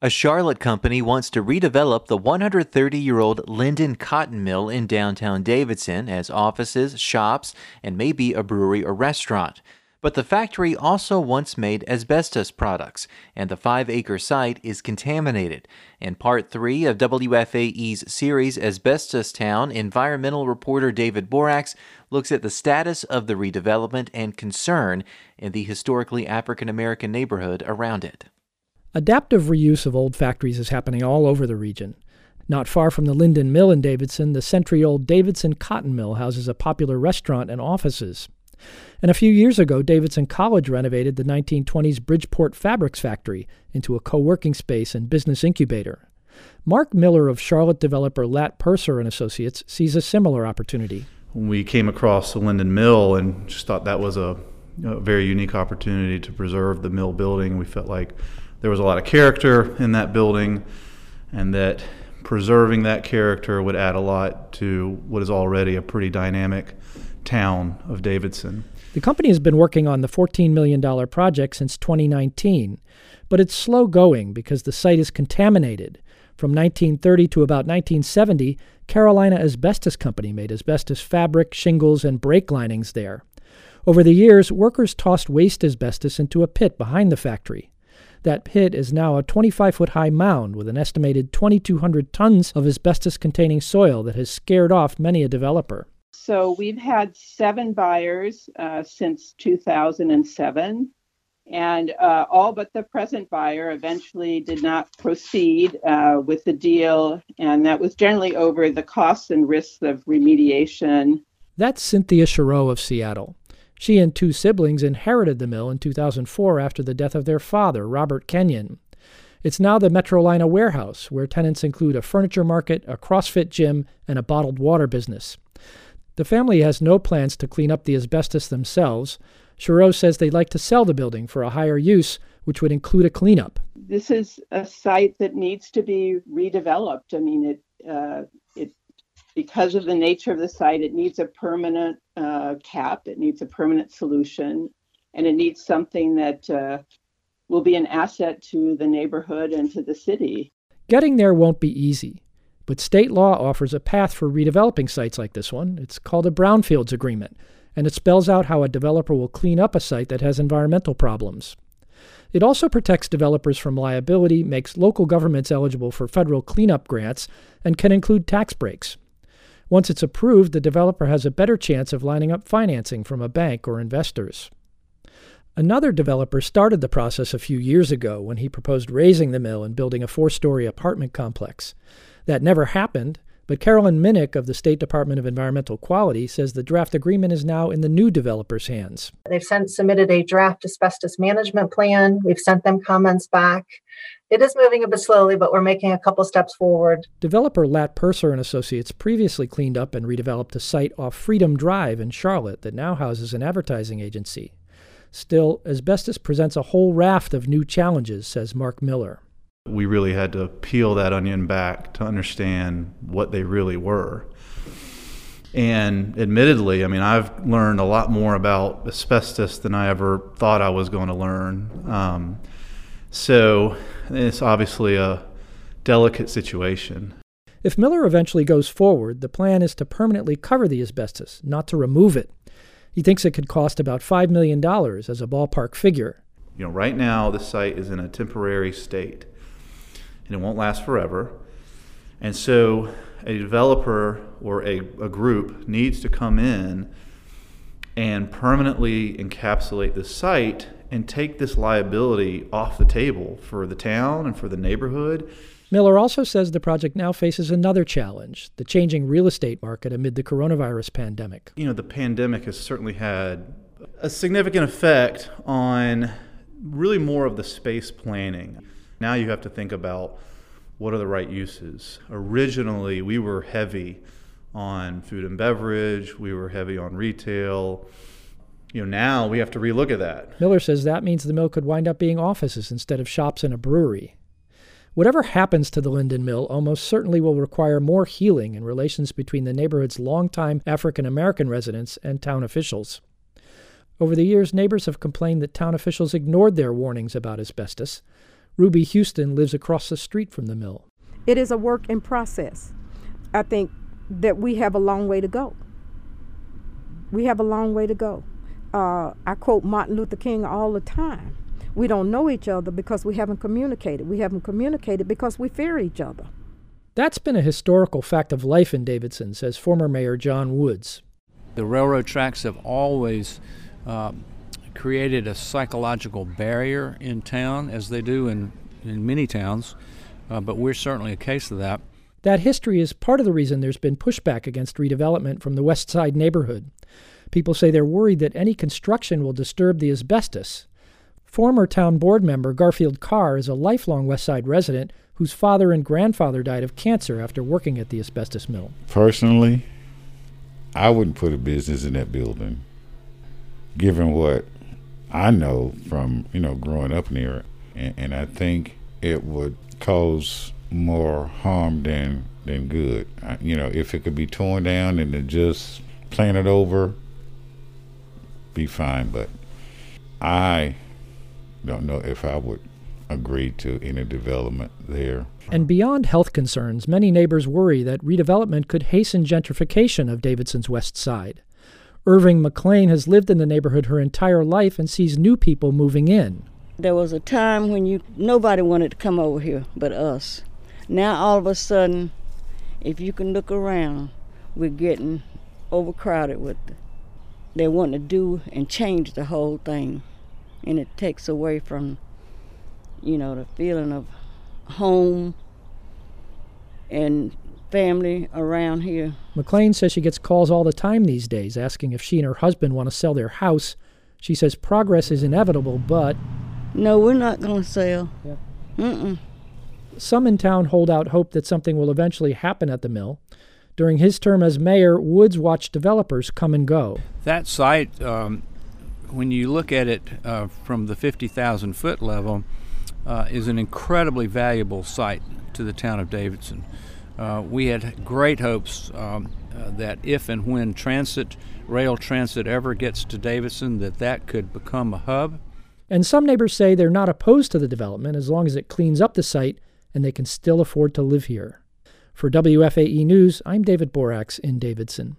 A Charlotte company wants to redevelop the 130 year old Linden Cotton Mill in downtown Davidson as offices, shops, and maybe a brewery or restaurant. But the factory also once made asbestos products, and the five acre site is contaminated. In part three of WFAE's series Asbestos Town, environmental reporter David Boraks looks at the status of the redevelopment and concern in the historically African American neighborhood around it. Adaptive reuse of old factories is happening all over the region. Not far from the Linden Mill in Davidson, the century old Davidson Cotton Mill houses a popular restaurant and offices. And a few years ago, Davidson College renovated the 1920s Bridgeport Fabrics Factory into a co working space and business incubator. Mark Miller of Charlotte developer Lat Purser and Associates sees a similar opportunity. We came across the Linden Mill and just thought that was a, a very unique opportunity to preserve the mill building. We felt like there was a lot of character in that building, and that preserving that character would add a lot to what is already a pretty dynamic town of Davidson. The company has been working on the $14 million project since 2019, but it's slow going because the site is contaminated. From 1930 to about 1970, Carolina Asbestos Company made asbestos fabric, shingles, and brake linings there. Over the years, workers tossed waste asbestos into a pit behind the factory. That pit is now a 25 foot high mound with an estimated 2,200 tons of asbestos containing soil that has scared off many a developer. So we've had seven buyers uh, since 2007. And uh, all but the present buyer eventually did not proceed uh, with the deal. And that was generally over the costs and risks of remediation. That's Cynthia Chereau of Seattle. She and two siblings inherited the mill in 2004 after the death of their father, Robert Kenyon. It's now the Metrolina warehouse, where tenants include a furniture market, a CrossFit gym, and a bottled water business. The family has no plans to clean up the asbestos themselves. Chereau says they'd like to sell the building for a higher use, which would include a cleanup. This is a site that needs to be redeveloped. I mean, it uh, because of the nature of the site, it needs a permanent uh, cap, it needs a permanent solution, and it needs something that uh, will be an asset to the neighborhood and to the city. Getting there won't be easy, but state law offers a path for redeveloping sites like this one. It's called a Brownfields Agreement, and it spells out how a developer will clean up a site that has environmental problems. It also protects developers from liability, makes local governments eligible for federal cleanup grants, and can include tax breaks. Once it's approved, the developer has a better chance of lining up financing from a bank or investors. Another developer started the process a few years ago when he proposed razing the mill and building a four story apartment complex. That never happened, but Carolyn Minnick of the State Department of Environmental Quality says the draft agreement is now in the new developer's hands. They've sent, submitted a draft asbestos management plan. We've sent them comments back. It is moving a bit slowly, but we're making a couple steps forward. Developer Lat Purser and Associates previously cleaned up and redeveloped a site off Freedom Drive in Charlotte that now houses an advertising agency. Still, asbestos presents a whole raft of new challenges, says Mark Miller. We really had to peel that onion back to understand what they really were. And admittedly, I mean, I've learned a lot more about asbestos than I ever thought I was going to learn. Um, so it's obviously a delicate situation. If Miller eventually goes forward, the plan is to permanently cover the asbestos, not to remove it. He thinks it could cost about $5 million as a ballpark figure. You know, right now the site is in a temporary state and it won't last forever. And so a developer or a, a group needs to come in and permanently encapsulate the site and take this liability off the table for the town and for the neighborhood. Miller also says the project now faces another challenge the changing real estate market amid the coronavirus pandemic. You know, the pandemic has certainly had a significant effect on really more of the space planning. Now you have to think about what are the right uses. Originally, we were heavy on food and beverage, we were heavy on retail you know, now we have to relook at that. Miller says that means the mill could wind up being offices instead of shops and a brewery. Whatever happens to the Linden Mill almost certainly will require more healing in relations between the neighborhood's longtime African American residents and town officials. Over the years, neighbors have complained that town officials ignored their warnings about asbestos. Ruby Houston lives across the street from the mill. It is a work in process. I think that we have a long way to go. We have a long way to go. Uh, I quote Martin Luther King all the time. We don't know each other because we haven't communicated. We haven't communicated because we fear each other. That's been a historical fact of life in Davidson, says former Mayor John Woods. The railroad tracks have always uh, created a psychological barrier in town, as they do in, in many towns, uh, but we're certainly a case of that. That history is part of the reason there's been pushback against redevelopment from the West Side neighborhood. People say they're worried that any construction will disturb the asbestos. Former town board member Garfield Carr is a lifelong West Side resident whose father and grandfather died of cancer after working at the asbestos mill. Personally, I wouldn't put a business in that building, given what I know from you know growing up near it, and, and I think it would cause more harm than than good. I, you know, if it could be torn down and then just planted over, be fine. But I don't know if I would agree to any development there. And beyond health concerns, many neighbors worry that redevelopment could hasten gentrification of Davidson's west side. Irving McLean has lived in the neighborhood her entire life and sees new people moving in. There was a time when you nobody wanted to come over here but us. Now all of a sudden, if you can look around, we're getting overcrowded with they want to do and change the whole thing. And it takes away from you know, the feeling of home and family around here. McLean says she gets calls all the time these days asking if she and her husband want to sell their house. She says progress is inevitable, but. No, we're not going to sell. Yeah. Mm-mm. Some in town hold out hope that something will eventually happen at the mill. During his term as mayor, Woods watched developers come and go. That site, um, when you look at it uh, from the 50,000 foot level, uh, is an incredibly valuable site to the town of Davidson. Uh, we had great hopes um, uh, that if and when transit, rail transit ever gets to Davidson, that that could become a hub. And some neighbors say they're not opposed to the development as long as it cleans up the site and they can still afford to live here. For WFAE News, I'm David Boraks in Davidson.